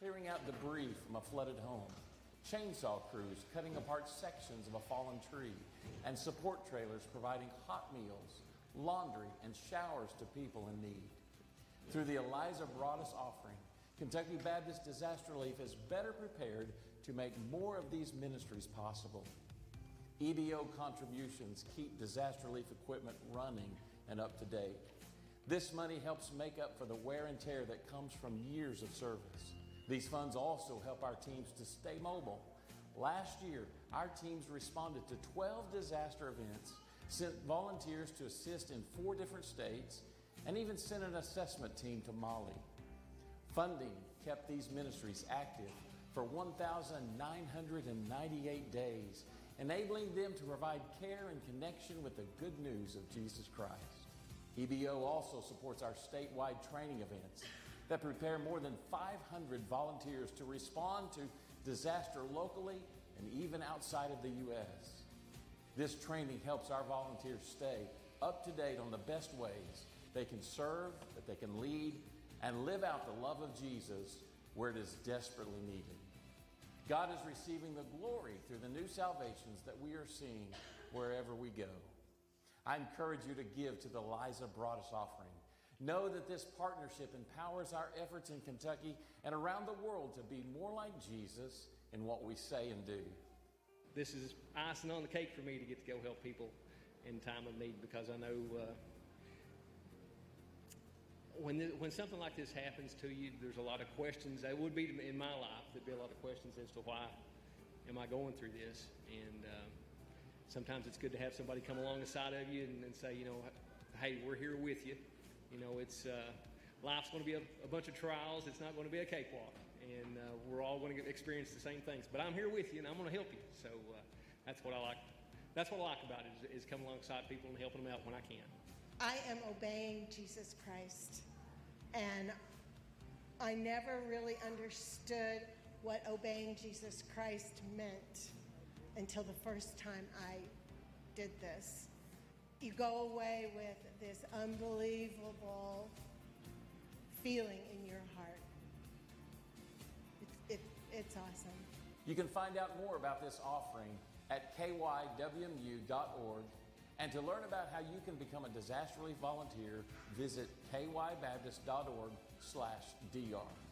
clearing out debris from a flooded home, chainsaw crews cutting apart sections of a fallen tree, and support trailers providing hot meals, laundry, and showers to people in need. Through the Eliza Broadus offering, Kentucky Baptist Disaster Relief is better prepared to make more of these ministries possible. EBO contributions keep disaster relief equipment running and up to date. This money helps make up for the wear and tear that comes from years of service. These funds also help our teams to stay mobile. Last year, our teams responded to 12 disaster events, sent volunteers to assist in four different states, and even sent an assessment team to Mali. Funding kept these ministries active for 1,998 days enabling them to provide care and connection with the good news of Jesus Christ. EBO also supports our statewide training events that prepare more than 500 volunteers to respond to disaster locally and even outside of the U.S. This training helps our volunteers stay up to date on the best ways they can serve, that they can lead, and live out the love of Jesus where it is desperately needed. God is receiving the glory through the new salvations that we are seeing wherever we go. I encourage you to give to the Eliza Broadus offering. Know that this partnership empowers our efforts in Kentucky and around the world to be more like Jesus in what we say and do. This is icing on the cake for me to get to go help people in time of need because I know uh, when, when something like this happens to you, there's a lot of questions. There would be in my life, there'd be a lot of questions as to why am I going through this. And um, sometimes it's good to have somebody come along the side of you and, and, say, you know, hey, we're here with you. You know, it's uh, life's going to be a, a, bunch of trials. It's not going to be a cakewalk, and uh, we're all going to experience the same things. But I'm here with you, and I'm going to help you. So uh, that's what I like. That's what I like about it is, is coming alongside people and helping them out when I can. I am obeying Jesus Christ. And I never really understood what obeying Jesus Christ meant until the first time I did this. You go away with this unbelievable feeling in your heart. It's, it, it's awesome. You can find out more about this offering at kywmu.org and to learn about how you can become a disaster relief volunteer, visit kybaptist.org slash dr.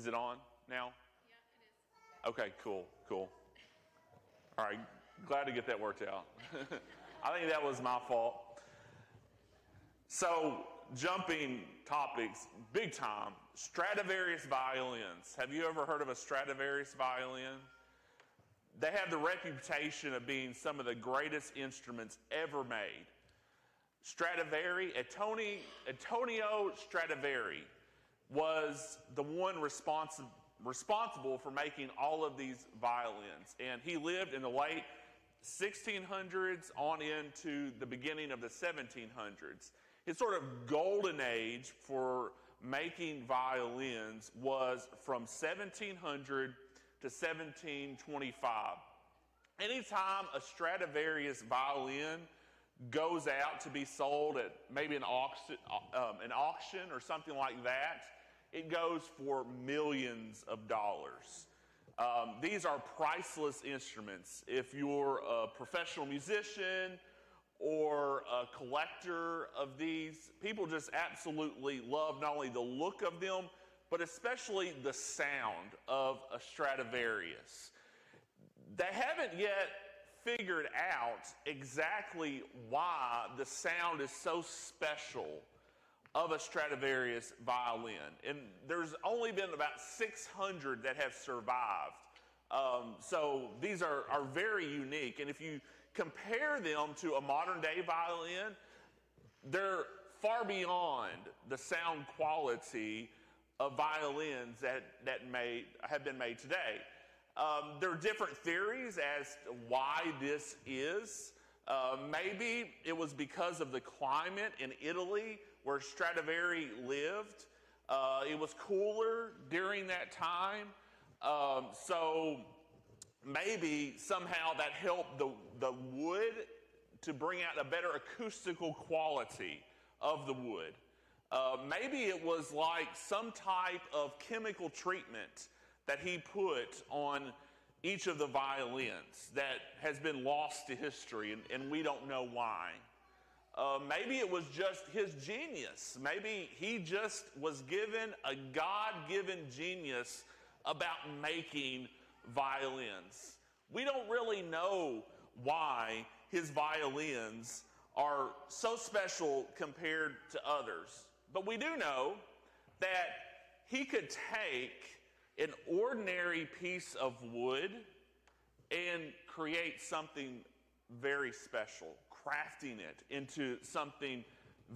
Is it on now? Yeah, it is. Okay, cool, cool. All right, glad to get that worked out. I think that was my fault. So, jumping topics, big time. Stradivarius violins. Have you ever heard of a Stradivarius violin? They have the reputation of being some of the greatest instruments ever made. Stradivari, Antonio Stradivari, was the one responsi- responsible for making all of these violins. And he lived in the late 1600s on into the beginning of the 1700s. His sort of golden age for making violins was from 1700 to 1725. Anytime a Stradivarius violin goes out to be sold at maybe an auction, um, an auction or something like that, it goes for millions of dollars. Um, these are priceless instruments. If you're a professional musician or a collector of these, people just absolutely love not only the look of them, but especially the sound of a Stradivarius. They haven't yet figured out exactly why the sound is so special of a Stradivarius violin. And there's only been about 600 that have survived. Um, so these are, are very unique. And if you compare them to a modern day violin, they're far beyond the sound quality of violins that, that made, have been made today. Um, there are different theories as to why this is. Uh, maybe it was because of the climate in Italy where Stradivari lived. Uh, it was cooler during that time. Um, so maybe somehow that helped the, the wood to bring out a better acoustical quality of the wood. Uh, maybe it was like some type of chemical treatment that he put on each of the violins that has been lost to history, and, and we don't know why. Uh, maybe it was just his genius. Maybe he just was given a God given genius about making violins. We don't really know why his violins are so special compared to others. But we do know that he could take an ordinary piece of wood and create something very special, crafting it into something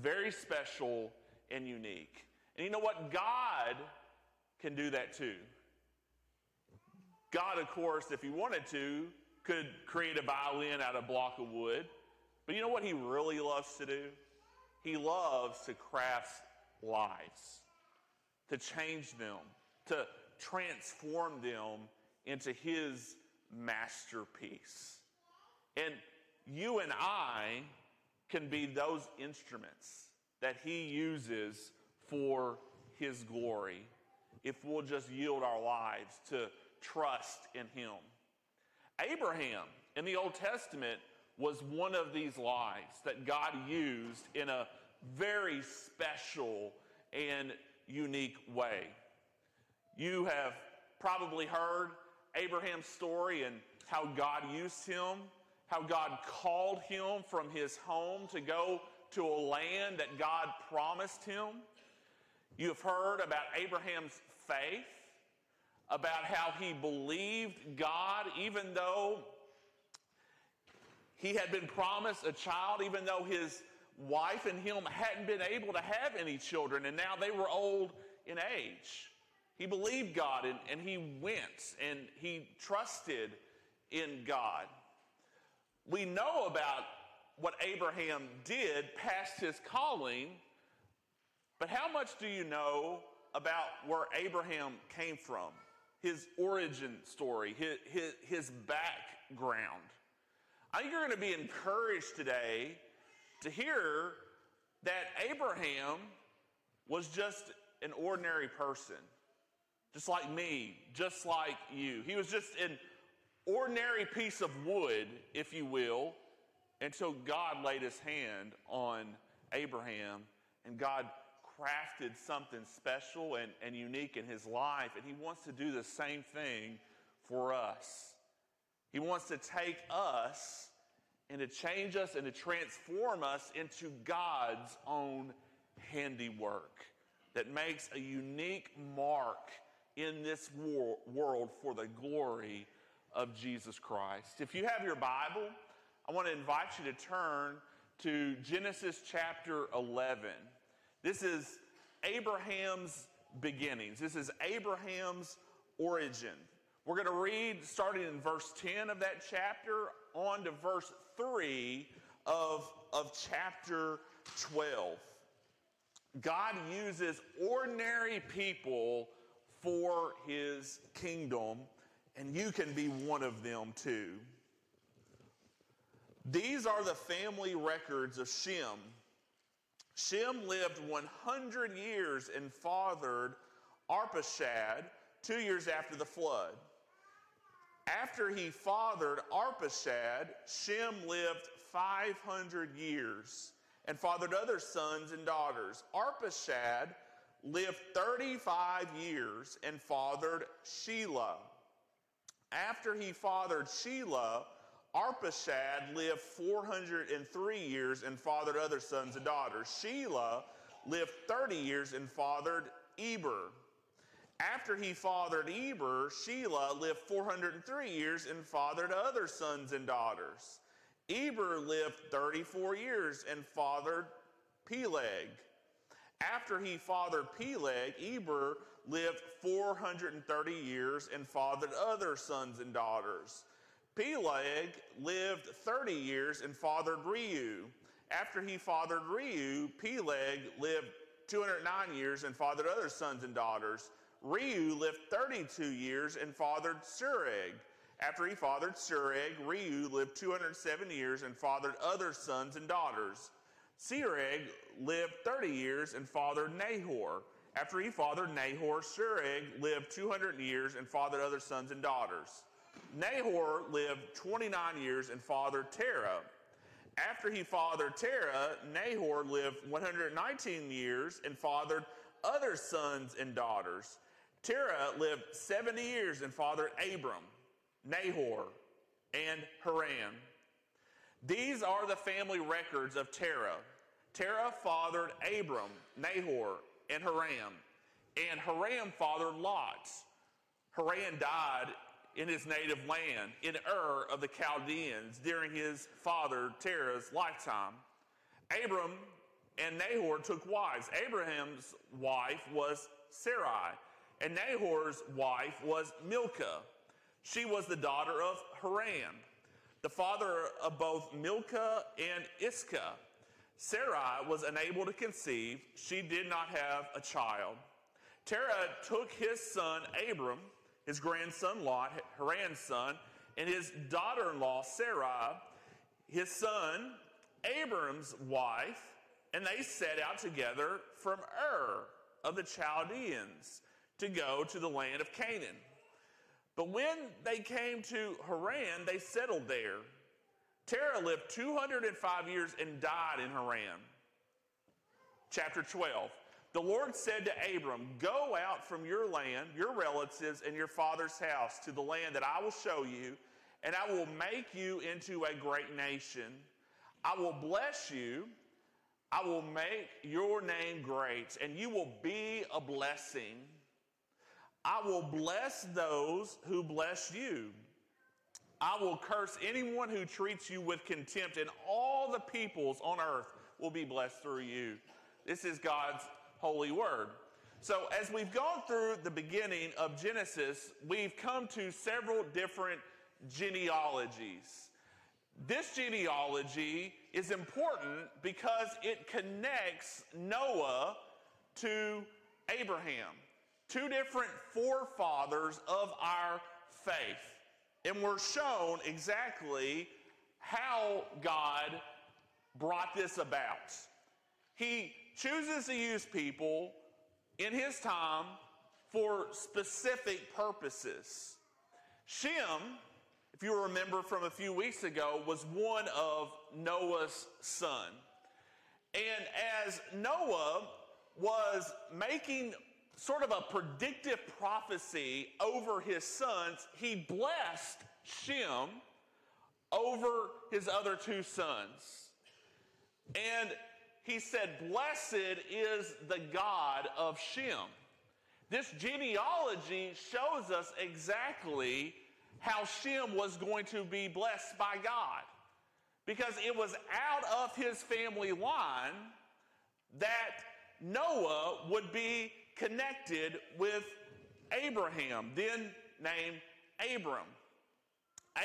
very special and unique. And you know what? God can do that too. God, of course, if he wanted to, could create a violin out of a block of wood. But you know what he really loves to do? He loves to craft lives, to change them, to transform them into his masterpiece. And you and I can be those instruments that he uses for his glory if we'll just yield our lives to trust in him. Abraham in the Old Testament was one of these lives that God used in a very special and unique way. You have probably heard Abraham's story and how God used him, how God called him from his home to go to a land that God promised him. You have heard about Abraham's faith, about how he believed God even though he had been promised a child, even though his wife and him hadn't been able to have any children, and now they were old in age. He believed God and, and he went and he trusted in God. We know about what Abraham did past his calling, but how much do you know about where Abraham came from? His origin story, his, his, his background. I think you're going to be encouraged today to hear that Abraham was just an ordinary person just like me, just like you. He was just an ordinary piece of wood, if you will, until God laid his hand on Abraham and God crafted something special and, and unique in his life, and he wants to do the same thing for us. He wants to take us and to change us and to transform us into God's own handiwork that makes a unique mark in this wor- world for the glory of Jesus Christ. If you have your Bible, I want to invite you to turn to Genesis chapter 11. This is Abraham's beginnings, this is Abraham's origin. We're going to read starting in verse 10 of that chapter on to verse 3 of, of chapter 12. God uses ordinary people for his kingdom, and you can be one of them too. These are the family records of Shem. Shem lived 100 years and fathered Arpachshad two years after the flood. After he fathered Arpachshad, Shem lived 500 years and fathered other sons and daughters. Arpachshad lived 35 years and fathered Shelah. After he fathered Shelah, Arpachshad lived 403 years and fathered other sons and daughters. Shelah lived 30 years and fathered Eber. After he fathered Eber, Shelah lived 403 years and fathered other sons and daughters. Eber lived 34 years and fathered Peleg. After he fathered Peleg, Eber lived 430 years and fathered other sons and daughters. Peleg lived 30 years and fathered Reu. After he fathered Reu, Peleg lived 209 years and fathered other sons and daughters. Reu lived 32 years and fathered Serug. After he fathered Serug, Reu lived 207 years and fathered other sons and daughters. Serug lived 30 years and fathered Nahor. After he fathered Nahor, Serug lived 200 years and fathered other sons and daughters. Nahor lived 29 years and fathered Terah. After he fathered Terah, Nahor lived 119 years and fathered other sons and daughters. Terah lived 70 years and fathered Abram, Nahor, and Haran. These are the family records of Terah. Terah fathered Abram, Nahor, and Haran. And Haran fathered Lot. Haran died in his native land, in Ur of the Chaldeans, during his father Terah's lifetime. Abram and Nahor took wives. Abraham's wife was Sarai and Nahor's wife was Milcah. She was the daughter of Haran, the father of both Milcah and Iscah. Sarai was unable to conceive. She did not have a child. Terah took his son Abram, his grandson Lot, Haran's son, and his daughter in law Sarai, his son Abram's wife, and they set out together from Ur of the Chaldeans to go to the land of Canaan. But when they came to Haran, they settled there. Terah lived 205 years and died in Haran. Chapter 12. The Lord said to Abram, Go out from your land, your relatives, and your father's house to the land that I will show you, and I will make you into a great nation. I will bless you. I will make your name great, and you will be a blessing. I will bless those who bless you. I will curse anyone who treats you with contempt, and all the peoples on earth will be blessed through you. This is God's holy word. So, as we've gone through the beginning of Genesis, we've come to several different genealogies. This genealogy is important because it connects Noah to Abraham two different forefathers of our faith. And we're shown exactly how God brought this about. He chooses to use people in his time for specific purposes. Shem, if you remember from a few weeks ago, was one of Noah's son. And as Noah was making sort of a predictive prophecy over his sons. He blessed Shem over his other two sons. And he said, Blessed is the God of Shem. This genealogy shows us exactly how Shem was going to be blessed by God. Because it was out of his family line that Noah would be connected with Abraham, then named Abram.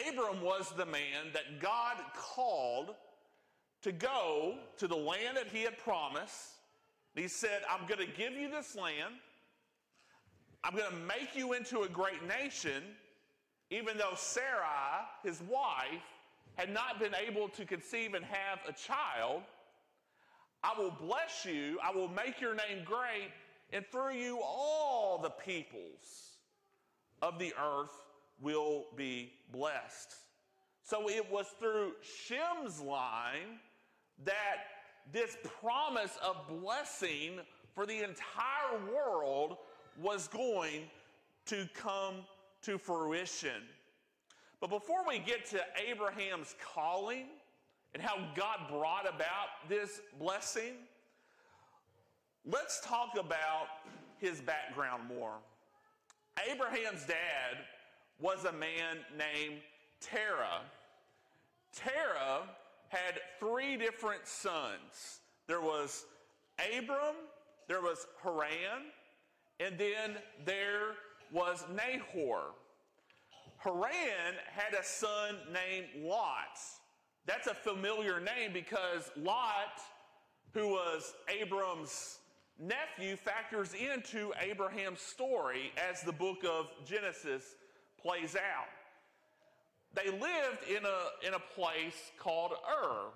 Abram was the man that God called to go to the land that he had promised. He said, I'm going to give you this land. I'm going to make you into a great nation, even though Sarai, his wife, had not been able to conceive and have a child. I will bless you, I will make your name great, and through you all the peoples of the earth will be blessed. So it was through Shem's line that this promise of blessing for the entire world was going to come to fruition. But before we get to Abraham's calling and how God brought about this blessing, let's talk about his background more. Abraham's dad was a man named Terah. Terah had three different sons. There was Abram, there was Haran, and then there was Nahor. Haran had a son named Lot. That's a familiar name because Lot, who was Abram's nephew, factors into Abraham's story as the book of Genesis plays out. They lived in a, in a place called Ur.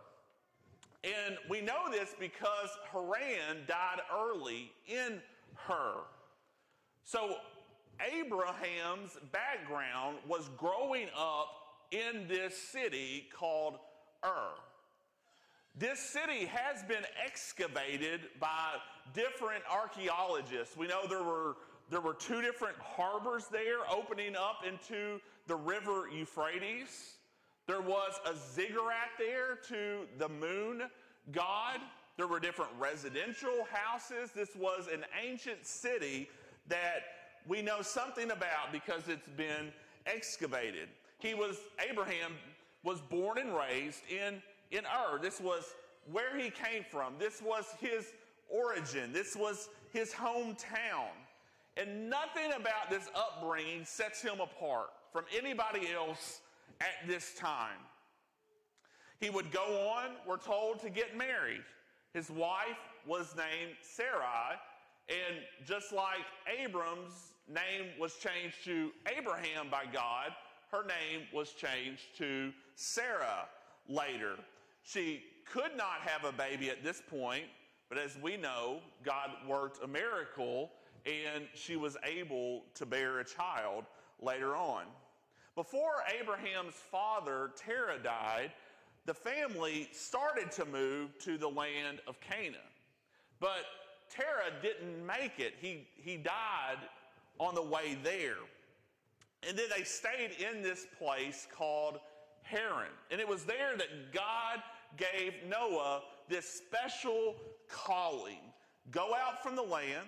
And we know this because Haran died early in Ur. So Abraham's background was growing up in this city called Ur. This city has been excavated by different archaeologists. We know there were, there were two different harbors there opening up into the river Euphrates. There was a ziggurat there to the moon god. There were different residential houses. This was an ancient city that we know something about because it's been excavated. He was, Abraham was born and raised in, in Ur. This was where he came from. This was his origin. This was his hometown. And nothing about this upbringing sets him apart from anybody else at this time. He would go on, we're told, to get married. His wife was named Sarai, and just like Abram's name was changed to Abraham by God, her name was changed to Sarah later. She could not have a baby at this point, but as we know, God worked a miracle and she was able to bear a child later on. Before Abraham's father, Terah, died, the family started to move to the land of Canaan. But Terah didn't make it. He, he died on the way there. And then they stayed in this place called Haran. And it was there that God gave Noah this special calling go out from the land,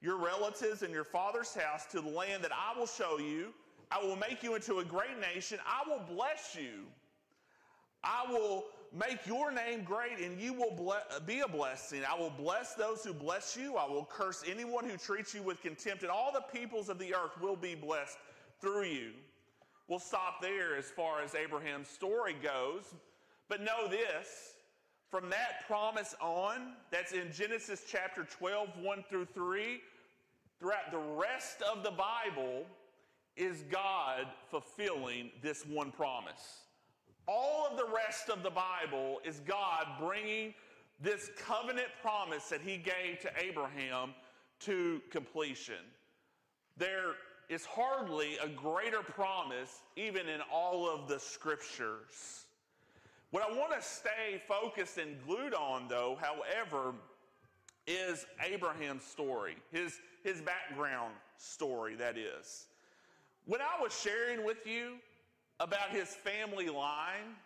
your relatives and your father's house, to the land that I will show you I will make you into a great nation. I will bless you. I will make your name great and you will be a blessing. I will bless those who bless you. I will curse anyone who treats you with contempt, and all the peoples of the earth will be blessed through you. We'll stop there as far as Abraham's story goes. But know this from that promise on, that's in Genesis chapter 12, 1 through 3, throughout the rest of the Bible, is God fulfilling this one promise. All of the rest of the Bible is God bringing this covenant promise that he gave to Abraham to completion. There is hardly a greater promise, even in all of the scriptures. What I want to stay focused and glued on, though, however, is Abraham's story, his, his background story, that is. When I was sharing with you about his family line,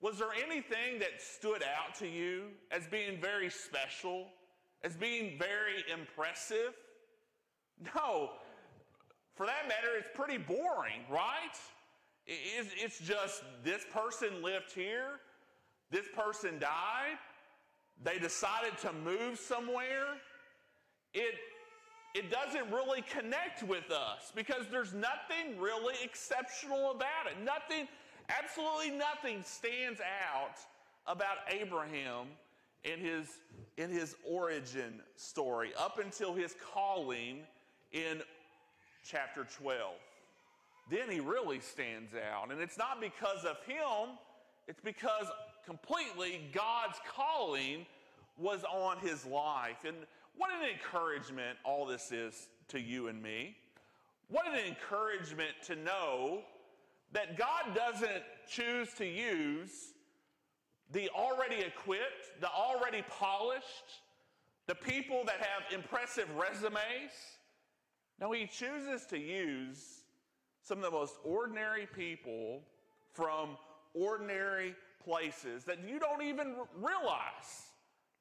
was there anything that stood out to you as being very special, as being very impressive? No. For that matter, it's pretty boring, right? It's just this person lived here, this person died, they decided to move somewhere. It, it doesn't really connect with us because there's nothing really exceptional about it. Nothing, absolutely nothing stands out about Abraham in his, in his origin story up until his calling in chapter 12. Then he really stands out. And it's not because of him, it's because completely God's calling was on his life. And what an encouragement all this is to you and me. What an encouragement to know that God doesn't choose to use the already equipped, the already polished, the people that have impressive resumes. No, He chooses to use some of the most ordinary people from ordinary places that you don't even realize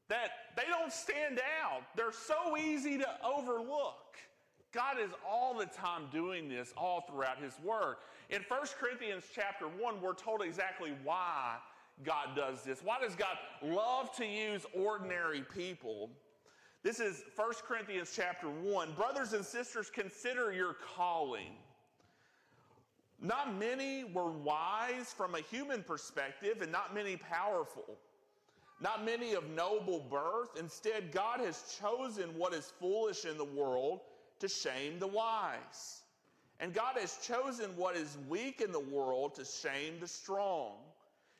that they don't stand out. They're so easy to overlook. God is all the time doing this all throughout his word. In 1 Corinthians chapter 1, we're told exactly why God does this. Why does God love to use ordinary people? This is 1 Corinthians chapter 1. Brothers and sisters, consider your calling. Not many were wise from a human perspective, and not many powerful. Not many of noble birth. Instead, God has chosen what is foolish in the world to shame the wise. And God has chosen what is weak in the world to shame the strong.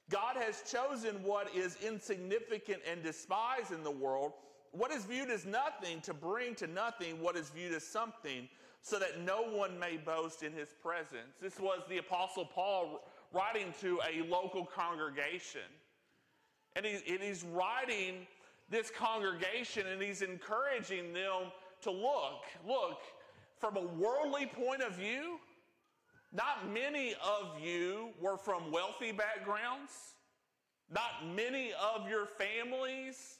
God has chosen what is insignificant and despised in the world, what is viewed as nothing, to bring to nothing what is viewed as something, so that no one may boast in his presence. This was the Apostle Paul writing to a local congregation. And, he, and he's writing this congregation and he's encouraging them to look, look, from a worldly point of view, not many of you were from wealthy backgrounds. Not many of your families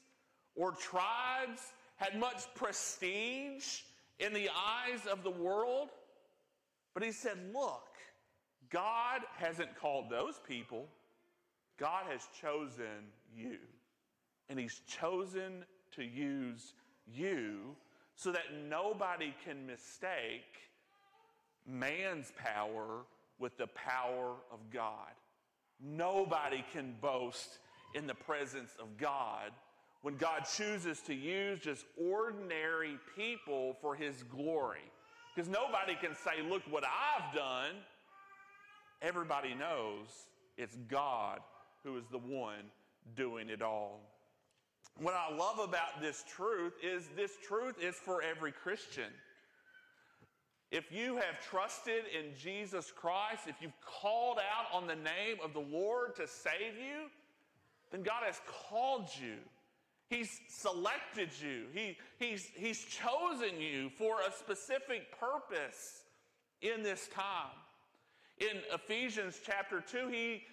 or tribes had much prestige in the eyes of the world. But he said, Look, God hasn't called those people, God has chosen you. And he's chosen to use you so that nobody can mistake man's power with the power of God. Nobody can boast in the presence of God when God chooses to use just ordinary people for his glory. Because nobody can say, Look what I've done. Everybody knows it's God who is the one doing it all. What I love about this truth is this truth is for every Christian. If you have trusted in Jesus Christ, if you've called out on the name of the Lord to save you, then God has called you. He's selected you. He, he's, he's chosen you for a specific purpose in this time. In Ephesians chapter 2, he,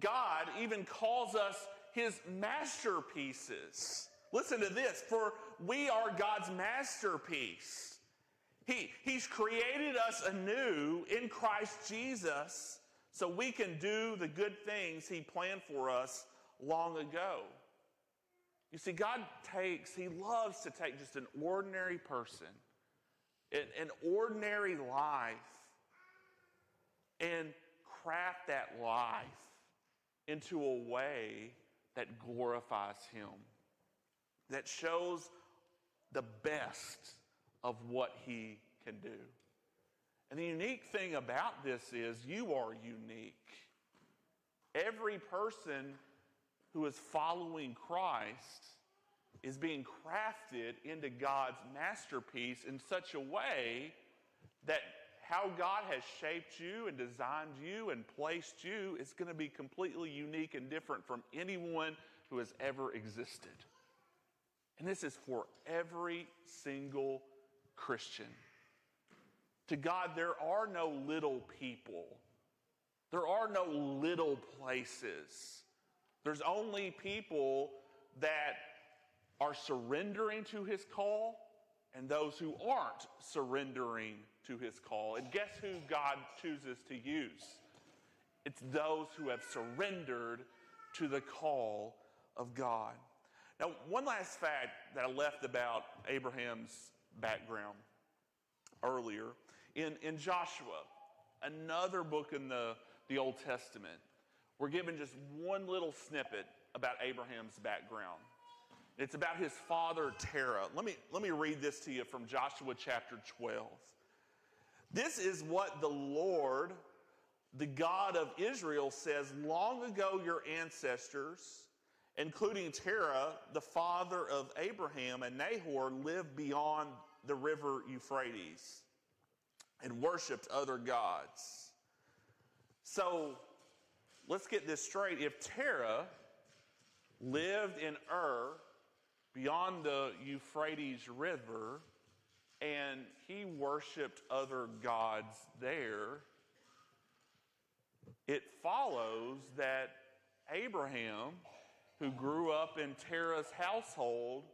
God even calls us his masterpieces. Listen to this for we are God's masterpiece. He, he's created us anew in Christ Jesus so we can do the good things He planned for us long ago. You see, God takes, He loves to take just an ordinary person, an, ordinary life, and craft that life into a way that glorifies Him, that shows the best of what He can do. And the unique thing about this is you are unique. Every person who is following Christ is being crafted into God's masterpiece in such a way that how God has shaped you and designed you and placed you is going to be completely unique and different from anyone who has ever existed. And this is for every single Christian. To God, there are no little people. There are no little places. There's only people that are surrendering to his call and those who aren't surrendering to his call. And guess who God chooses to use? It's those who have surrendered to the call of God. Now, one last fact that I left about Abraham's background earlier in, in Joshua, another book in the, the Old Testament, we're given just one little snippet about Abraham's background. It's about his father Terah. Let me, let me read this to you from Joshua chapter 12. This is what the Lord, the God of Israel, says long ago your ancestors, including Terah, the father of Abraham and Nahor, lived beyond the river Euphrates and worshiped other gods. So let's get this straight. If Terah lived in Ur, beyond the Euphrates River, and he worshiped other gods there, it follows that Abraham, who grew up in Terah's household,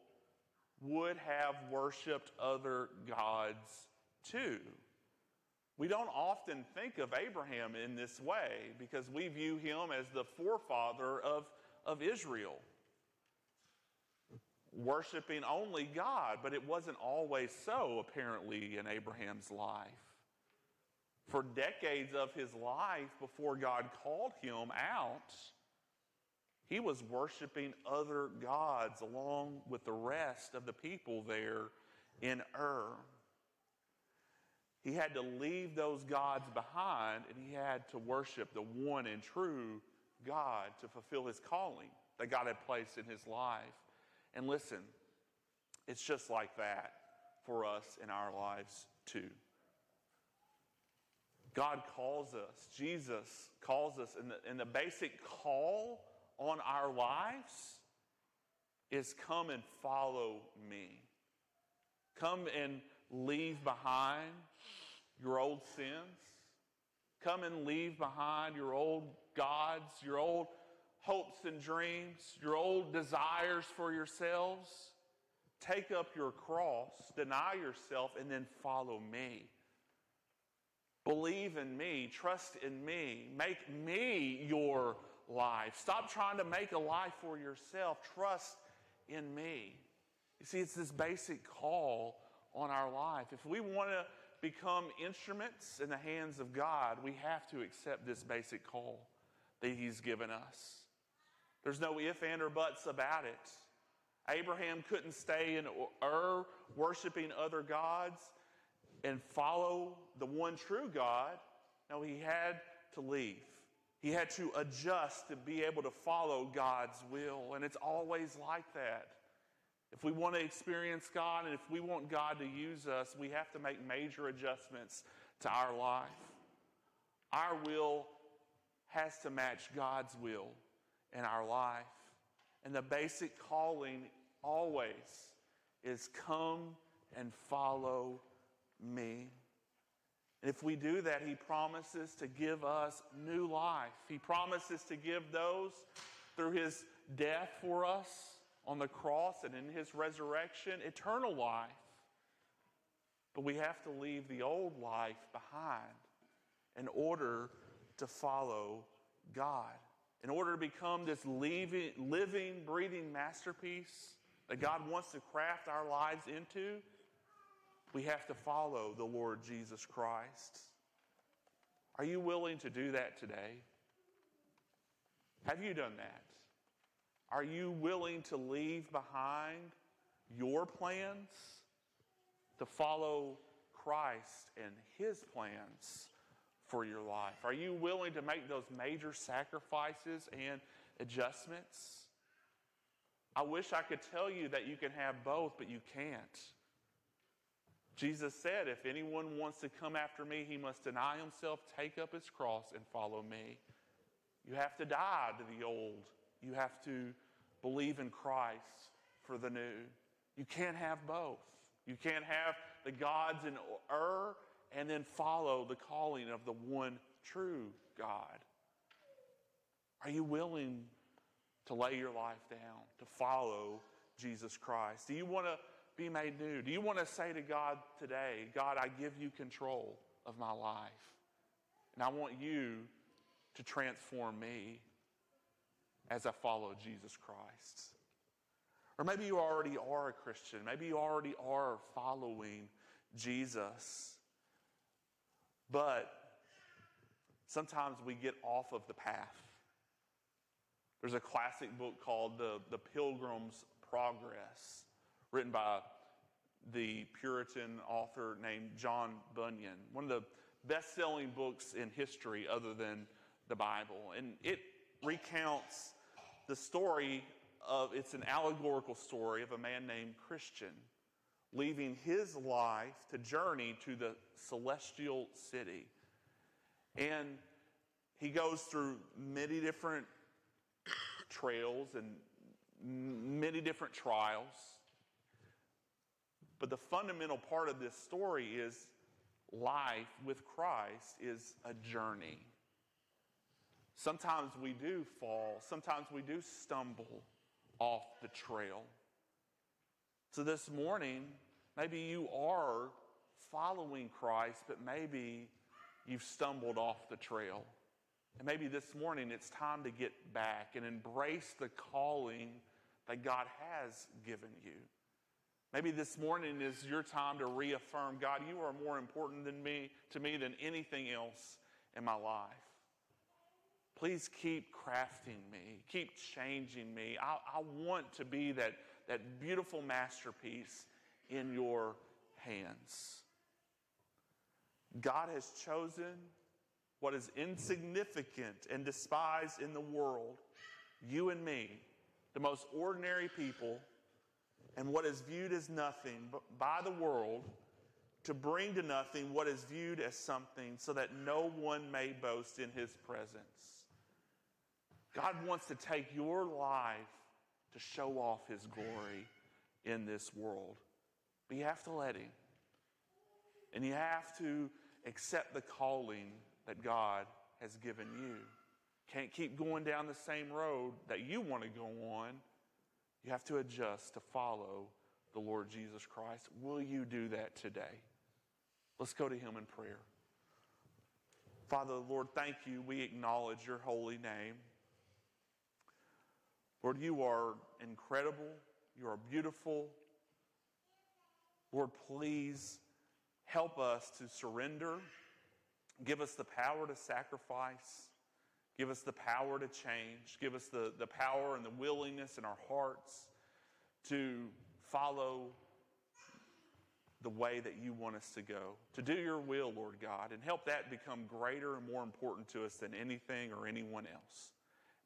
would have worshiped other gods too. We don't often think of Abraham in this way because we view him as the forefather of, of Israel worshiping only God, but it wasn't always so, apparently, in Abraham's life. For decades of his life before God called him out, he was worshiping other gods along with the rest of the people there in Ur. He had to leave those gods behind and he had to worship the one and true God to fulfill his calling that God had placed in his life. And listen, it's just like that for us in our lives too. God calls us, Jesus calls us, and the, and the basic call on our lives is come and follow me. Come and leave behind your old sins. Come and leave behind your old gods, your old hopes and dreams, your old desires for yourselves. Take up your cross, deny yourself, and then follow me. Believe in me, trust in me, make me your life. Stop trying to make a life for yourself. Trust in me. You see, it's this basic call on our life. If we want to become instruments in the hands of God, we have to accept this basic call that He's given us. There's no if, and, or buts about it. Abraham couldn't stay in Ur worshiping other gods and follow the one true God. No, he had to leave. He had to adjust to be able to follow God's will. And it's always like that. If we want to experience God and if we want God to use us, we have to make major adjustments to our life. Our will has to match God's will in our life. And the basic calling always is come and follow me. And if we do that, he promises to give us new life. He promises to give those through his death for us on the cross and in his resurrection eternal life. But we have to leave the old life behind in order to follow God in order to become this living, living, breathing masterpiece that God wants to craft our lives into, we have to follow the Lord Jesus Christ. Are you willing to do that today? Have you done that? Are you willing to leave behind your plans to follow Christ and his plans for your life? Are you willing to make those major sacrifices and adjustments? I wish I could tell you that you can have both, but you can't. Jesus said, If anyone wants to come after me, he must deny himself, take up his cross, and follow me. You have to die to the old. You have to believe in Christ for the new. You can't have both. You can't have the gods in Ur and then follow the calling of the one true God. Are you willing to lay your life down, to follow Jesus Christ? Do you want to be made new? Do you want to say to God today, God, I give you control of my life? And I want you to transform me as I follow Jesus Christ. Or maybe you already are a Christian. Maybe you already are following Jesus. But sometimes we get off of the path. There's a classic book called The, the Pilgrim's Progress, written by the Puritan author named John Bunyan. One of the best selling books in history, other than the Bible. And it recounts the story of, it's an allegorical story of a man named Christian leaving his life to journey to the celestial city. And he goes through many different trails and many different trials. But the fundamental part of this story is life with Christ is a journey. Sometimes we do fall, sometimes we do stumble off the trail. So this morning, maybe you are following Christ, but maybe you've stumbled off the trail. And maybe this morning it's time to get back and embrace the calling that God has given you. Maybe this morning is your time to reaffirm God, you are more important than me, to me than anything else in my life. Please keep crafting me, keep changing me. I, I want to be that, that beautiful masterpiece in your hands. God has chosen what is insignificant and despised in the world, you and me, the most ordinary people, and what is viewed as nothing by the world, to bring to nothing what is viewed as something, so that no one may boast in his presence. God wants to take your life to show off his glory in this world. But you have to let him. And you have to accept the calling that God has given you. Can't keep going down the same road that you want to go on. You have to adjust to follow the Lord Jesus Christ. Will you do that today? Let's go to Him in prayer. Father, Lord, thank you. We acknowledge your holy name. Lord, you are incredible. You are beautiful. Lord, please help us to surrender. Give us the power to sacrifice. Give us the power to change. Give us the, the power and the willingness in our hearts to follow the way that you want us to go, to do your will, Lord God, and help that become greater and more important to us than anything or anyone else.